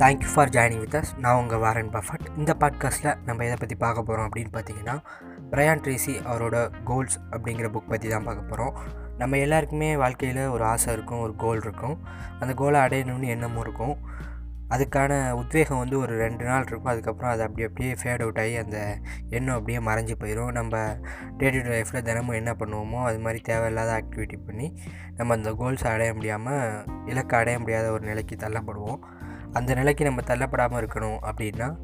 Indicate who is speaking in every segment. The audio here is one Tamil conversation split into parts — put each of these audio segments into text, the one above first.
Speaker 1: Thank you for joining with us நான் உங்கள் வாரன் பஃபட் இந்த பாட்காஸ்ட்டில் நம்ம எதை பற்றி பார்க்க போகிறோம் அப்படின்னு பார்த்தீங்கன்னா பிரயான் ட்ரேசி அவரோட கோல்ஸ் அப்படிங்கிற புக் பற்றி தான் பார்க்க போகிறோம் நம்ம எல்லாருக்குமே வாழ்க்கையில் ஒரு ஆசை இருக்கும் ஒரு கோல் இருக்கும். அந்த கோலை அடையணும்னு எண்ணமும் இருக்கும். அதுக்கான உத்வேகம் வந்து ஒரு ரெண்டு நாள் இருக்கும். அதுக்கப்புறம் அது அப்படி அப்படியே ஃபேட் அவுட் ஆகி அந்த எண்ணம் அப்படியே மறைஞ்சு போயிடும் நம்ம டே டு டே லைஃப்பில் தினமும் என்ன பண்ணுவோமோ அது மாதிரி தேவையில்லாத ஆக்டிவிட்டி பண்ணி நம்ம அந்த கோல்ஸை அடைய முடியாமல் இலக்கை அடைய முடியாத ஒரு நிலைக்கு தள்ளப்படுவோம். அந்த நிலைக்கு நம்ம தள்ளப்படாமல் இருக்கணும் அப்படின்னா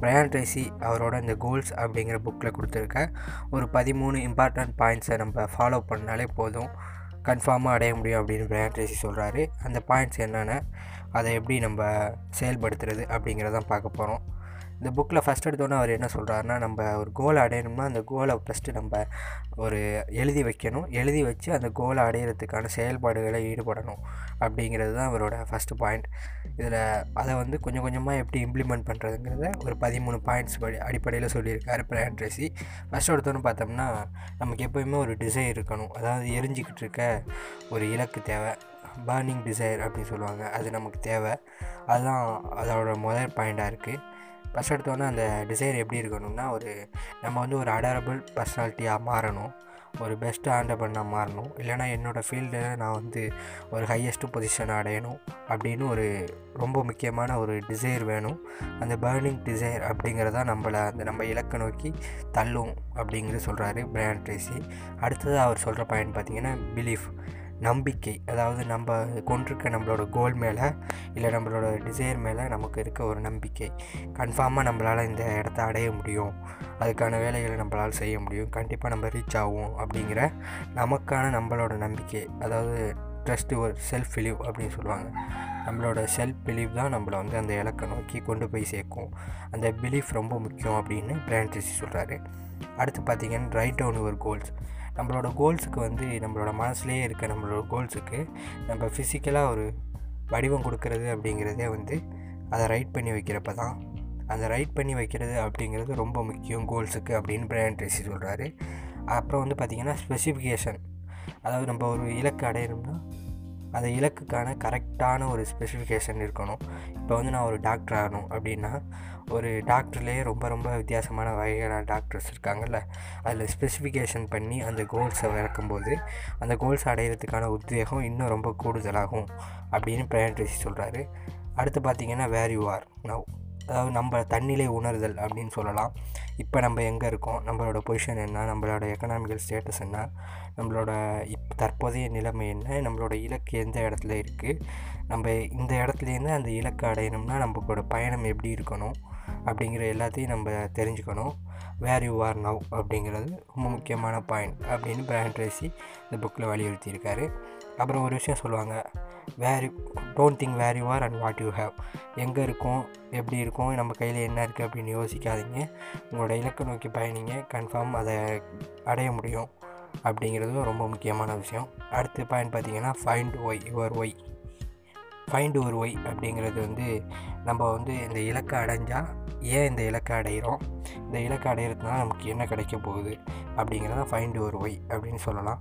Speaker 1: பிரயான் ட்ரேசி அவரோட இந்த கோல்ஸ் அப்படிங்கிற புக்கில் கொடுத்துருக்க ஒரு பதிமூணு இம்பார்ட்டண்ட் பாயிண்ட்ஸை நம்ம ஃபாலோ பண்ணாலே போதும் கன்ஃபார்மாக அடைய முடியும் அப்படின்னு பிரயான் ட்ரேசி சொல்கிறாரு. அந்த பாயிண்ட்ஸ் என்னென்ன அதை எப்படி நம்ம செயல்படுத்துறது அப்படிங்கிறதான் பார்க்க போகிறோம். இந்த புக்கில் ஃபஸ்ட் எடுத்தோன்னே அவர் என்ன சொல்கிறாருன்னா நம்ம ஒரு கோலை அடையணும்னா அந்த கோலை ஃபஸ்ட்டு நம்ம ஒரு எழுதி வைக்கணும். எழுதி வச்சு அந்த கோலை அடையிறதுக்கான செயல்பாடுகளை ஈடுபடணும். அப்படிங்கிறது தான் அவரோட ஃபஸ்ட்டு பாயிண்ட் இதில் அதை வந்து கொஞ்சம் கொஞ்சமாக எப்படி இம்ப்ளிமெண்ட் பண்ணுறதுங்கிறத ஒரு பதிமூணு பாயிண்ட்ஸ் படி அடிப்படையில் சொல்லியிருக்காரு பிரயான் ட்ரெஸி ஃபஸ்ட் எடுத்தோன்னு பார்த்தோம்னா நமக்கு எப்போயுமே ஒரு டிசைர் இருக்கணும். அதாவது எரிஞ்சிக்கிட்டு இருக்க ஒரு இலக்கு தேவை. பர்னிங் டிசைர் அப்படின்னு சொல்லுவாங்க. அது நமக்கு தேவை. அதுதான் அதோட முதல் பாயிண்ட்டாக இருக்குது ஃபஸ்ட் எடுத்தோன்னே அந்த டிசைர் எப்படி இருக்கணும்னா ஒரு நம்ம வந்து ஒரு அடரபிள் பர்சனாலிட்டியாக மாறணும். ஒரு பெஸ்ட்டு ஆண்டபனாக மாறணும். இல்லைனா என்னோடய ஃபீல்டில் நான் வந்து ஒரு ஹையஸ்ட்டு பொசிஷன் அடையணும் அப்படின்னு ஒரு ரொம்ப முக்கியமான ஒரு டிசைர் வேணும். அந்த பேர்னிங் டிசைர் அப்படிங்கிறத நம்மளை அந்த நம்ம இலக்கை நோக்கி தள்ளும் அப்படிங்கிறது சொல்கிறாரு பிராண்ட் ட்ரேசி அடுத்தது அவர் சொல்கிற பாயிண்ட் பார்த்திங்கன்னா பிலீஃப் நம்பிக்கை அதாவது நம்ம கொண்டிருக்க நம்மளோட கோல் மேலே இல்லை நம்மளோட டிசைர் மேலே நமக்கு இருக்க ஒரு நம்பிக்கை. கன்ஃபார்மாக நம்மளால் இந்த இடத்த அடைய முடியும். அதுக்கான வேலைகளை நம்மளால் செய்ய முடியும். கண்டிப்பாக நம்ம ரீச் ஆகும் அப்படிங்கிற நமக்கான நம்மளோட நம்பிக்கை. அதாவது ட்ரஸ்ட்டு ஒரு செல்ஃப் பிலீவ் அப்படின்னு சொல்லுவாங்க. நம்மளோட செல்ஃப் பிலீவ் தான் நம்மளை வந்து அந்த இலக்கை நோக்கி கொண்டு போய் சேர்க்கும். அந்த பிலீஃப் ரொம்ப முக்கியம் அப்படின்னு பிரான்சிஸ் சொல்கிறாரு அடுத்து பார்த்திங்கன்னா ரைட் டவுன் யுவர் கோல்ஸ் நம்மளோட கோல்ஸுக்கு வந்து நம்மளோட மனசுலேயே இருக்க நம்மளோட கோல்ஸுக்கு நம்ம ஃபிசிக்கலாக ஒரு வடிவம் கொடுக்கறது அப்படிங்கிறதே வந்து அதை ரைட் பண்ணி வைக்கிறப்ப தான். அந்த ரைட் பண்ணி வைக்கிறது அப்படிங்கிறது ரொம்ப முக்கியம் கோல்ஸுக்கு அப்படின்னு பிராண்ட் ட்ரெஸி சொல்கிறாரு அப்புறம் வந்து பார்த்திங்கன்னா ஸ்பெசிஃபிகேஷன் அதாவது நம்ம ஒரு இலக்கு அடையணும்னா அந்த இலக்குக்கான கரெக்டான ஒரு ஸ்பெசிஃபிகேஷன் இருக்கணும். இப்போ வந்து நான் ஒரு டாக்டர் ஆகணும் அப்படின்னா ஒரு டாக்டர்லேயே ரொம்ப ரொம்ப வித்தியாசமான வகையான டாக்டர்ஸ் இருக்காங்கல்ல. அதில் ஸ்பெசிஃபிகேஷன் பண்ணி அந்த கோல்ஸை இறக்கும்போது அந்த கோல்ஸ் அடையிறதுக்கான உத்வேகம் இன்னும் ரொம்ப கூடுதலாகும் அப்படின்னு பிரயாண்ட்ரிசி சொல்கிறாரு அடுத்து பார்த்திங்கன்னா வேர் யூ ஆர் நவ் அதாவது நம்ம தன்னிலை உணர்தல் அப்படின்னு சொல்லலாம். இப்போ நம்ம எங்கே இருக்கோம்? நம்மளோட பொசிஷன் என்ன? நம்மளோட எக்கனாமிக்கல் ஸ்டேட்டஸ் என்ன? நம்மளோட இப் தற்போதைய நிலைமை என்ன? நம்மளோட இலக்கு எந்த இடத்துல இருக்குது நம்ம இந்த இடத்துலேருந்து அந்த இலக்கு அடையணும்னா நம்மளோட பயணம் எப்படி இருக்கணும்? அப்படிங்கிற எல்லாத்தையும் நம்ம தெரிஞ்சுக்கணும். வேர் யூ ஆர் நவ் அப்படிங்கிறது ரொம்ப முக்கியமான பாயிண்ட் அப்படின்னு பிராண்ட் ட்ரேசி இந்த புக்கில் வலியுறுத்தியிருக்காரு. அப்புறம் ஒரு விஷயம் சொல்லுவாங்க where don't think where you are and what you have எங்கே இருக்கும் எப்படி இருக்கும் நம்ம கையில் என்ன இருக்குது அப்படின்னு யோசிக்காதீங்க. உங்களோட இலக்கை நோக்கி பயணிங்க கன்ஃபார்ம் அதை அடைய முடியும் அப்படிங்கிறதும் ரொம்ப முக்கியமான விஷயம். அடுத்த பாயிண்ட் பார்த்தீங்கன்னா find why your why find ஒரு ஒய் அப்படிங்கிறது வந்து நம்ம வந்து இந்த இலக்கை அடைஞ்சால் ஏன் இந்த இலக்கை அடைகிறோம் இந்த இலக்கை அடையிறதுனால நமக்கு என்ன கிடைக்க போகுது? அப்படிங்கிறத ஃபைண்ட் ஒரு ஒய் அப்படின்னு சொல்லலாம்.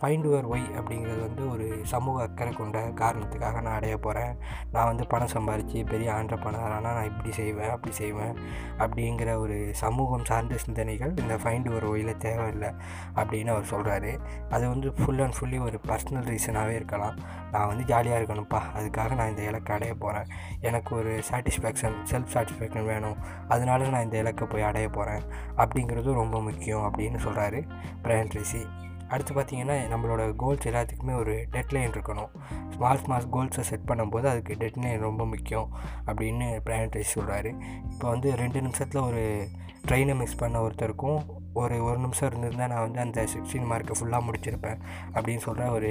Speaker 1: ஃபைண்ட் ஒரு ஒய் அப்படிங்கிறது வந்து ஒரு சமூக அக்கறை கொண்ட காரணத்துக்காக நான் அடைய போகிறேன் நான் வந்து பணம் சம்பாரித்து பெரிய ஆண்டர்பனர் ஆனால் நான் இப்படி செய்வேன் அப்படி செய்வேன் அப்படிங்கிற ஒரு சமூகம் சார்ந்த சிந்தனைகள் இந்த ஃபைண்ட் ஒரு ஒயில் தேவையில்லை அப்படின்னு அவர் சொல்கிறாரு அது வந்து ஃபுல் அண்ட் ஃபுல்லி ஒரு பர்சனல் ரீசனாகவே இருக்கலாம். நான் வந்து ஜாலியாக இருக்கணும்ப்பா அதுக்காக நான் இந்த இலக்கை அடைய போகிறேன் எனக்கு ஒரு சாட்டிஸ்ஃபேக்ஷன் செல்ஃப் சாட்டிஸ்ஃபேக்ஷன் வேணும். அதனால நான் இந்த இலக்கை போய் அடைய போகிறேன் அப்படிங்கிறதும் ரொம்ப முக்கியம் அப்படின்னு சொல்கிறாரு பிரயன் ரிஷி அடுத்து பார்த்திங்கன்னா நம்மளோட கோல்ஸ் எல்லாத்துக்குமே ஒரு டெட்லைன் இருக்கணும். ஸ்மால் ஸ்மால் கோல்ஸை செட் பண்ணும்போது அதுக்கு டெட்லைன் ரொம்ப முக்கியம் அப்படின்னு பிராண்ட் சொல்கிறாரு இப்போ வந்து ரெண்டு நிமிஷத்தில் ஒரு ட்ரெயினை மிஸ் பண்ண ஒருத்தருக்கும் ஒரு ஒரு நிமிஷம் இருந்திருந்தால் நான் வந்து அந்த சிக்ஸ்டீன் மார்க்கை ஃபுல்லாக முடிச்சிருப்பேன் அப்படின்னு சொல்கிற ஒரு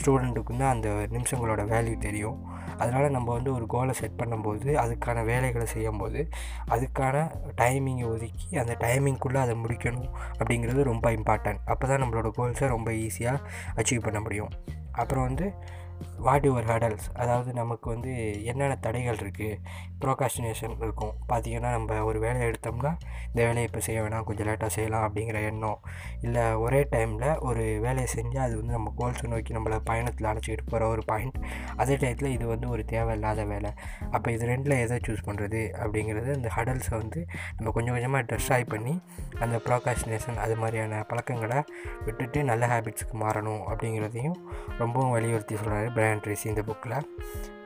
Speaker 1: ஸ்டூடெண்ட்டுக்கும் தான் அந்த நிமிஷங்களோட வேல்யூ தெரியும். அதனால் நம்ம வந்து ஒரு கோலை செட் பண்ணும்போது அதுக்கான வேலைகளை செய்யும்போது அதுக்கான டைமிங்கை ஒதுக்கி அந்த டைமிங்குள்ளே அதை முடிக்கணும் அப்படிங்கிறது ரொம்ப இம்பார்ட்டன்ட் அப்போ தான் நம்மளோட கோல்ஸை ரொம்ப ஈஸியாக அச்சீவ் பண்ண முடியும். அப்புறம் வந்து வாட் யுவர் ஹடல்ஸ் அதாவது நமக்கு வந்து என்னென்ன தடைகள் இருக்குது ப்ரோகாஸ்டினேஷன் இருக்கும். பார்த்திங்கன்னா நம்ம ஒரு வேலையை எடுத்தோம்னா இந்த வேலையை இப்போ செய்ய வேணாம் கொஞ்சம் லேட்டாக செய்யலாம் அப்படிங்கிற எண்ணம். இல்லை ஒரே டைமில் ஒரு வேலையை செஞ்சால் அது வந்து நம்ம கோல்ஸை நோக்கி நம்மளை பயணத்தில் அழைச்சிக்கிட்டு போகிற ஒரு பாயிண்ட் அதே டயத்தில் இது வந்து ஒரு தேவையில்லாத வேலை. அப்போ இது ரெண்டில் எதை சூஸ் பண்ணுறது அப்படிங்கிறது அந்த ஹடல்ஸை வந்து நம்ம கொஞ்சம் கொஞ்சமாக ட்ரெஸ்ஸாய் பண்ணி அந்த ப்ரோகாஸ்டினேஷன் அது மாதிரியான பழக்கங்களை விட்டுட்டு நல்ல ஹேபிட்ஸுக்கு மாறணும் அப்படிங்கிறதையும் ரொம்பவும் வலியுறுத்தி சொல்கிறாரு பிரையன் ட்ரேசி இந்த புக்கில்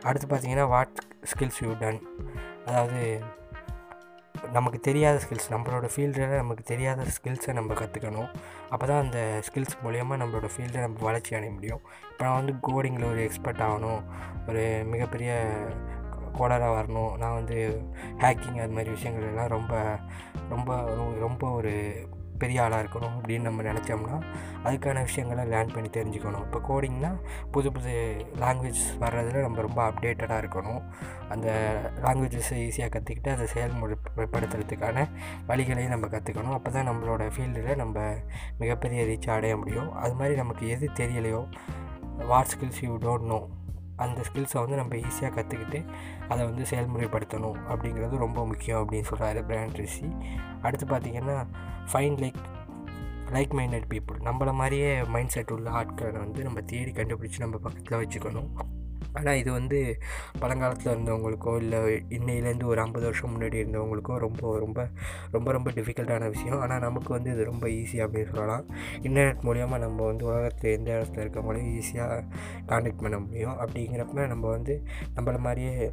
Speaker 1: அடுத்து பார்த்தீங்கன்னா வாட் ஸ்கில்ஸ் யூ டன் அதாவது நமக்கு தெரியாத ஸ்கில்ஸ் நம்மளோட ஃபீல்டில் நமக்கு தெரியாத ஸ்கில்ஸை நம்ம கற்றுக்கணும் அப்போ தான் அந்த ஸ்கில்ஸ் மூலயமா நம்மளோட ஃபீல்டை நம்ம வளர்ச்சி அடைய முடியும். இப்போ நான் வந்து கோடிங்கில் ஒரு எக்ஸ்பர்ட் ஆகணும். ஒரு மிகப்பெரிய கோடராக வரணும். நான் வந்து ஹேக்கிங் அது மாதிரி விஷயங்கள் எல்லாம் ரொம்ப ரொம்ப ரொம்ப ஒரு பெரிய ஆளாக இருக்கணும் அப்படின்னு நம்ம நினச்சோம்னா அதுக்கான விஷயங்களை லேர்ன் பண்ணி தெரிஞ்சுக்கணும். இப்போ கோடிங்னால் புது புது லாங்குவேஜ் வர்றதில் நம்ம ரொம்ப அப்டேட்டடாக இருக்கணும். அந்த லாங்குவேஜஸை ஈஸியாக கற்றுக்கிட்டு அதை செயல்முறைப்படுத்துறதுக்கான வழிகளையும் நம்ம கற்றுக்கணும் அப்போ தான் நம்மளோட ஃபீல்டில் நம்ம மிகப்பெரிய ரீச் அடைய முடியும். அது மாதிரி நமக்கு எது தெரியலையோ what skills you don't know அந்த ஸ்கில்ஸை வந்து நம்ம ஈஸியாக கற்றுக்கிட்டு அதை வந்து செயல்முறைப்படுத்தணும் அப்படிங்கிறது ரொம்ப முக்கியம் அப்படின்னு சொல்கிறாரு பிராண்ட் ரிஷி அடுத்து பார்த்திங்கன்னா find like like minded people நம்மள மாதிரியே மைண்ட் செட் உள்ள ஆட்களை வந்து நம்ம தேடி கண்டுபிடிச்சி நம்ம பக்கத்தில் வச்சுக்கணும். ஆனால் இது வந்து பழங்காலத்தில் இருந்தவங்களுக்கோ இல்லை இன்னையிலேருந்து ஒரு ஐம்பது வருஷம் முன்னாடி இருந்தவங்களுக்கோ ரொம்ப ரொம்ப ரொம்ப ரொம்ப டிஃபிகல்ட்டான விஷயம். ஆனால் நமக்கு வந்து இது ரொம்ப ஈஸி அப்படின்னு சொல்லலாம். இன்டர்நெட் மூலியமாக நம்ம வந்து உலகத்தில் எந்த இடத்துல இருக்கவங்களையும் ஈஸியாக காண்டக்ட் பண்ண முடியும். அப்படிங்கிறப்ப நம்ம வந்து நம்மள மாதிரியே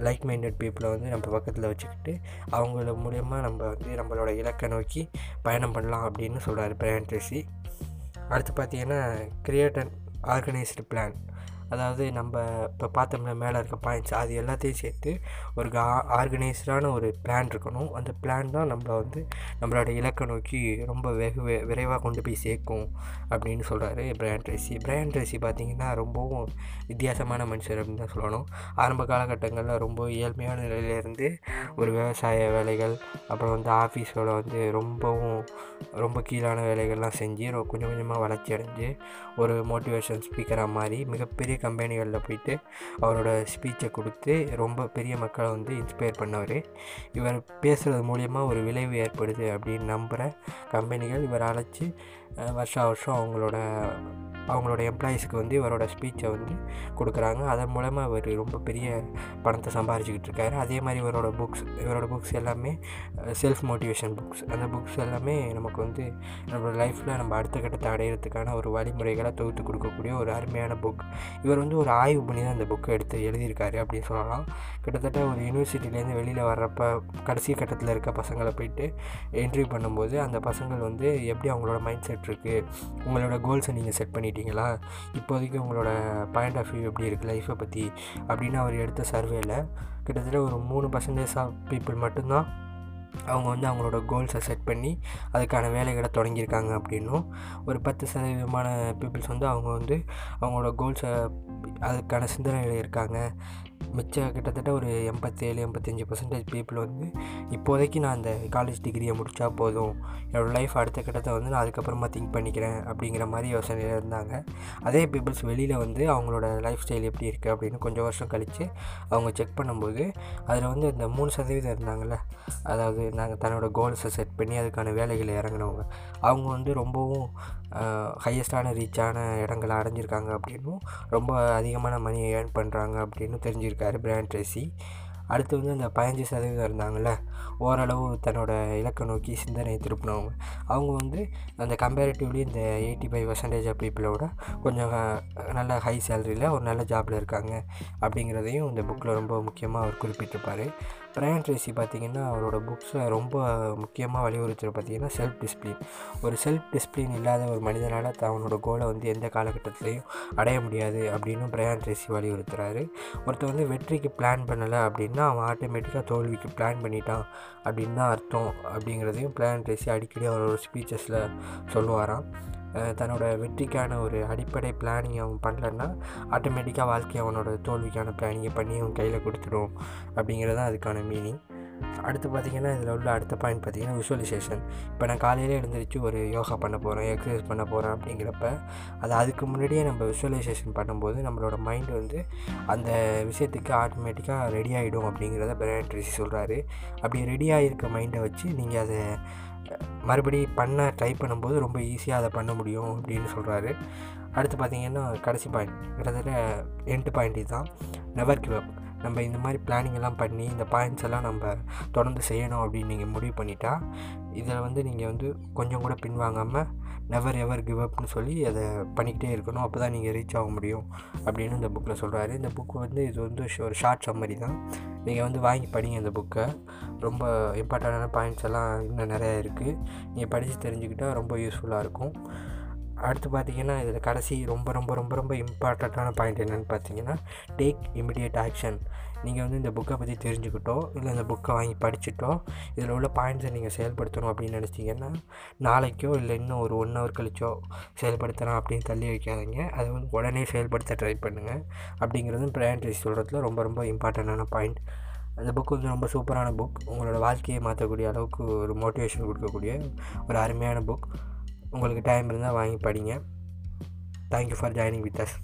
Speaker 1: லைக் மைண்டட் பீப்புளை வந்து நம்ம பக்கத்தில் வச்சுக்கிட்டு அவங்கள மூலயமா நம்ம வந்து நம்மளோட இலக்கை நோக்கி பயணம் பண்ணலாம் அப்படின்னு சொல்கிறார் பிரயான் அடுத்து பார்த்தீங்கன்னா கிரியேட் அண்ட் ஆர்கனைஸ்டு பிளான் அதாவது நம்ம இப்போ பார்த்தோம்னா மேலே இருக்க பாயிண்ட்ஸ் அது எல்லாத்தையும் சேர்த்து ஒரு கா ஆர்கனைஸ்டான ஒரு பிளான் இருக்கணும். அந்த பிளான் தான் நம்மளை வந்து நம்மளோட இலக்கை நோக்கி ரொம்ப வெகு விரைவாக கொண்டு போய் சேர்க்கும் அப்படின்னு சொல்கிறாரு பிரையன் ட்ரேசி பிரையன் ட்ரேசி பார்த்திங்கன்னா ரொம்பவும் வித்தியாசமான மனுஷர் அப்படின்னு தான் சொல்லணும். ஆரம்ப காலகட்டங்களில் ரொம்ப ஏழ்மையான நிலையிலேருந்து ஒரு விவசாய வேலைகள் அப்புறம் வந்து ஆஃபீஸோட வந்து ரொம்பவும் ரொம்ப கீழான வேலைகள்லாம் செஞ்சு கொஞ்சம் கொஞ்சமாக வளர்ச்சி அடைஞ்சு ஒரு மோட்டிவேஷன் ஸ்பீக்கராக மாதிரி மிகப்பெரிய கம்பெனிகளில் போயிட்டு அவரோட ஸ்பீச்சை கொடுத்து ரொம்ப பெரிய மக்களை வந்து இன்ஸ்பயர் பண்ணவர். இவர் பேசுகிறது மூலியமாக ஒரு விளைவு ஏற்படுது அப்படின்னு நம்புகிற கம்பெனிகள் இவர் அழைச்சி வருஷா வருஷம் அவங்களோட அவங்களோட எம்ப்ளாயீஸ்க்கு வந்து இவரோட ஸ்பீச்சை வந்து கொடுக்குறாங்க. அதன் மூலமாக இவர் ரொம்ப பெரிய பணத்தை சம்பாரிச்சிக்கிட்டு இருக்காரு. அதே மாதிரி இவரோட புக்ஸ் இவரோட புக்ஸ் எல்லாமே செல்ஃப் மோட்டிவேஷன் புக்ஸ் அந்த புக்ஸ் எல்லாமே நமக்கு வந்து நம்மளோட லைஃப்பில் நம்ம அடுத்த கட்டத்தை அடையிறதுக்கான ஒரு வழிமுறைகளை தொகுத்து கொடுக்கக்கூடிய ஒரு அருமையான புக் இவர் வந்து ஒரு ஆய்வு பண்ணி தான் அந்த புக்கை எடுத்து எழுதியிருக்காரு அப்படின்னு சொல்லலாம். கிட்டத்தட்ட ஒரு யூனிவர்சிட்டிலேருந்து வெளியில் வர்றப்ப கடைசி கட்டத்தில் இருக்க பசங்களை போயிட்டு என்ட்ரி பண்ணும்போது அந்த பசங்கள் வந்து எப்படி அவங்களோட மைண்ட் செட் இருக்குது உங்களோட கோல்ஸை நீங்கள் செட் பண்ணிட்டீங்களா? இப்போதைக்கு உங்களோட பாயிண்ட் ஆஃப் வியூ எப்படி இருக்குது லைஃப்பை பற்றி அப்படின்னு அவர் எடுத்த சர்வேல கிட்டத்தட்ட ஒரு மூணு பர்சன்டேஜ் ஆஃப் பீப்புள் மட்டும்தான் அவங்க வந்து அவங்களோட கோல்ஸை செட் பண்ணி அதுக்கான வேலைகளை தொடங்கியிருக்காங்க அப்படின்னும். ஒரு பத்து சதவீதமான பீப்புள்ஸ் வந்து அவங்க வந்து அவங்களோட கோல்ஸை அதுக்கான சிந்தனைகள் இருக்காங்க. மிச்சம் கிட்டத்தட்ட ஒரு எண்பத்தேழு எண்பத்தஞ்சு பர்சன்டேஜ் பீப்புள் வந்து இப்போதைக்கு நான் அந்த காலேஜ் டிகிரியை முடித்தா போதும். என்னோடய லைஃப் அடுத்த கட்டத்தை வந்து நான் அதுக்கப்புறமா திங்க் பண்ணிக்கிறேன் அப்படிங்கிற மாதிரி யோசனையில் இருந்தாங்க. அதே பீப்புள்ஸ் வெளியில் வந்து அவங்களோட லைஃப் ஸ்டைல் எப்படி இருக்குது அப்படின்னு கொஞ்சம் வருஷம் கழித்து அவங்க செக் பண்ணும்போது அதில் வந்து இந்த மூணு சதவீதம் இருந்தாங்கள்ல அதாவது நாங்கள் தன்னோட கோல்ஸை செட் பண்ணி அதுக்கான வேலைகளை இறங்கினவங்க. அவங்க வந்து ரொம்பவும் ஹையஸ்டான ரீச்சான இடங்களை அடைஞ்சிருக்காங்க அப்படின்னும் ரொம்ப அதிகமான மணியை ஏர்ன் பண்ணுறாங்க அப்படின்னு இருக்கார் பிராண்ட் ட்ரேசி. அடுத்து வந்து அந்த பதினஞ்சு சதவீதம் இருந்தாங்கள்ல ஓரளவு தன்னோட இலக்கை நோக்கி சிந்தனையை திருப்பினவங்க. அவங்க வந்து அந்த கம்பேரிட்டிவ்லி இந்த எயிட்டி ஃபைவ் பர்சன்டேஜ் ஆஃப் பீப்புளோட கொஞ்சம் நல்ல ஹை சேலரியில் ஒரு நல்ல ஜாபில் இருக்காங்க அப்படிங்கிறதையும் இந்த புக்கில் ரொம்ப முக்கியமாக அவர் குறிப்பிட்டிருப்பார். பிரயான் ட்ரேசி பார்த்திங்கன்னா அவரோட புக்ஸில் ரொம்ப முக்கியமாக வலியுறுத்துறது பார்த்திங்கன்னா செல்ஃப் டிசிப்ளின் ஒரு செல்ஃப் டிசிப்ளின் இல்லாத ஒரு மனிதனால் அவனோட கோலை வந்து எந்த காலகட்டத்திலையும் அடைய முடியாது அப்படின்னு பிரயான் ட்ரேசி வலியுறுத்துறாரு. ஒருத்தர் வந்து வெற்றிக்கு பிளான் பண்ணலை அப்படின்னா அவன் ஆட்டோமேட்டிக்காக தோல்விக்கு பிளான் பண்ணிட்டான் அப்படின்னு தான் அர்த்தம் அப்படிங்கிறதையும் பிளான் ட்ரேசி அடிக்கடி அவரோட ஸ்பீச்சஸில் சொல்லுவாராம். தன்னோட வெற்றிக்கான ஒரு அடிப்படை பிளானிங் அவன் பண்ணலன்னா ஆட்டோமேட்டிக்காக வாழ்க்கை அவனோட தோல்விக்கான பிளானிங்கை பண்ணி அவன் கையில் கொடுத்துடும். அப்படிங்கிறது தான் அதுக்கான மீனிங் அடுத்து பார்த்திங்கன்னா இதில் உள்ள அடுத்த பாயிண்ட் பார்த்திங்கன்னா விஷுவலைசேஷன் இப்போ நான் காலையில் எழுந்திரிச்சு ஒரு யோகா பண்ண போகிறேன் எக்ஸசைஸ் பண்ண போகிறேன் அப்படிங்கிறப்ப அது அதுக்கு முன்னாடியே நம்ம விஷுவலைசேஷன் பண்ணும்போது நம்மளோட மைண்ட் வந்து அந்த விஷயத்துக்கு ஆட்டோமேட்டிக்காக ரெடி ஆகிடும் அப்படிங்கிறத பிரையன் ட்ரேசி சொல்கிறாரு அப்படி ரெடி ஆகிருக்க மைண்டை வச்சு நீங்கள் அதை மறுபடி பண்ண ட்ரை பண்ணும்போது ரொம்ப ஈஸியாக அதை பண்ண முடியும் அப்படின்னு சொல்கிறாரு அடுத்து பார்த்திங்கன்னா கடைசி பாயிண்ட் கிட்டத்தட்ட எண்டு பாயிண்ட் இதுதான். நெவர் கிவ் அப் நம்ம இந்த மாதிரி பிளானிங் எல்லாம் பண்ணி இந்த பாயிண்ட்ஸ் எல்லாம் நம்ம தொடர்ந்து செய்யணும் அப்படின்னு நீங்கள் முடிவு பண்ணிட்டா இதில் வந்து நீங்கள் வந்து கொஞ்சம் கூட பின்வாங்காமல் நெவர் எவர் கிவ் அப்னு சொல்லி அதை பண்ணிக்கிட்டே இருக்கணும். அப்போ தான் நீங்கள் ரீச் ஆக முடியும் அப்படின்னு இந்த புக்கில் சொல்கிறாரு இந்த புக்கு வந்து இது வந்து ஒரு ஷார்ட் சம்மரி தான். நீங்கள் வந்து வாங்கி படிங்க இந்த புக்கை ரொம்ப இம்பார்ட்டண்டான பாயிண்ட்ஸ் எல்லாம் இன்னும் நிறையா இருக்குது நீங்கள் படித்து தெரிஞ்சுக்கிட்டால் ரொம்ப யூஸ்ஃபுல்லாக இருக்கும். அடுத்து பார்த்தீங்கன்னா இதில் கடைசி ரொம்ப ரொம்ப ரொம்ப ரொம்ப இம்பார்ட்டண்ட்டான பாயிண்ட் என்னென்னு பார்த்தீங்கன்னா டேக் இமிடியேட் ஆக்ஷன் நீங்கள் வந்து இந்த புக்கை பற்றி தெரிஞ்சுக்கிட்டோ இல்லை இந்த புக்கை வாங்கி படிச்சுட்டோ இதில் உள்ள பாயிண்ட்ஸை நீங்கள் செயல்படுத்தணும் அப்படின்னு நினச்சிங்கன்னா நாளைக்கோ இல்லை இன்னும் ஒரு ஒன் ஹவர் கழிச்சோ செயல்படுத்தலாம் அப்படின்னு தள்ளி வைக்காதீங்க. அதை வந்து உடனே செயல்படுத்த ட்ரை பண்ணுங்கள் அப்படிங்கிறது பிராண்ட் சொல்கிறதுல ரொம்ப ரொம்ப இம்பார்ட்டண்ட்டான பாயிண்ட். அந்த புக் வந்து ரொம்ப சூப்பரான புக் உங்களோட வாழ்க்கையை மாற்றக்கூடிய அளவுக்கு ஒரு மோட்டிவேஷன் கொடுக்கக்கூடிய ஒரு அருமையான புக் உங்களுக்கு டைம் இருந்தால் வாங்கி படிங்க. Thank you for joining with us